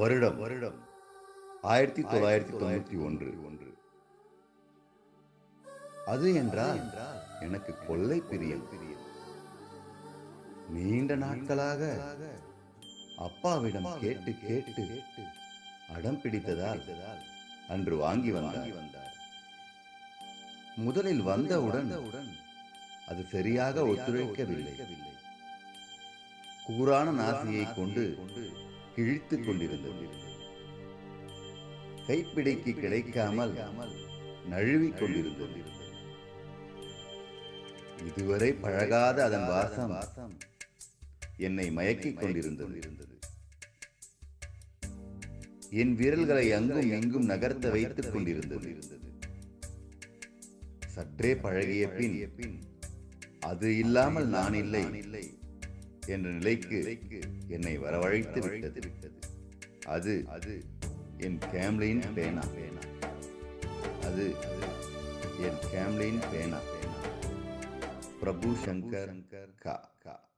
வருடம். வருடம். ஆயிரத்தி தொள்ளாயிரத்தி தொண்ணூத்தி ஒன்று. ஒன்று. அது என்றால் எனக்கு கொள்ளை பிரியம். நீண்ட நாட்களாக அப்பாவிடம் கேட்டு கேட்டு அடம் பிடித்ததால் அன்று வாங்கி வந்தார். முதலில் வந்தவுடன் அது சரியாக ஒத்துழைக்கவில்லை. கூரான நாசியை கொண்டு கிழித்துக் கொண்டிருந்தது. கைப்பிடிக்கு கிடைக்காமல் நழுவிக் கொண்டிருந்தது. இதுவரை பழகாத அதன் வாசம் என்னை மயக்கிக் கொண்டிருந்தது. என் விரல்களை அங்கும் எங்கும் நகர்த்த வைத்துக் கொண்டிருந்தது. சற்றே பழகிய பின் அது இல்லாமல் நான் இல்லை. என்ற நிலைக்கு என்னை வரவழைத்து விட்டது. அது அது என் கேம்லின் பேனா. பேனா அது என் கேம்லின் பேனா. பிரபு சங்கர் கா கா.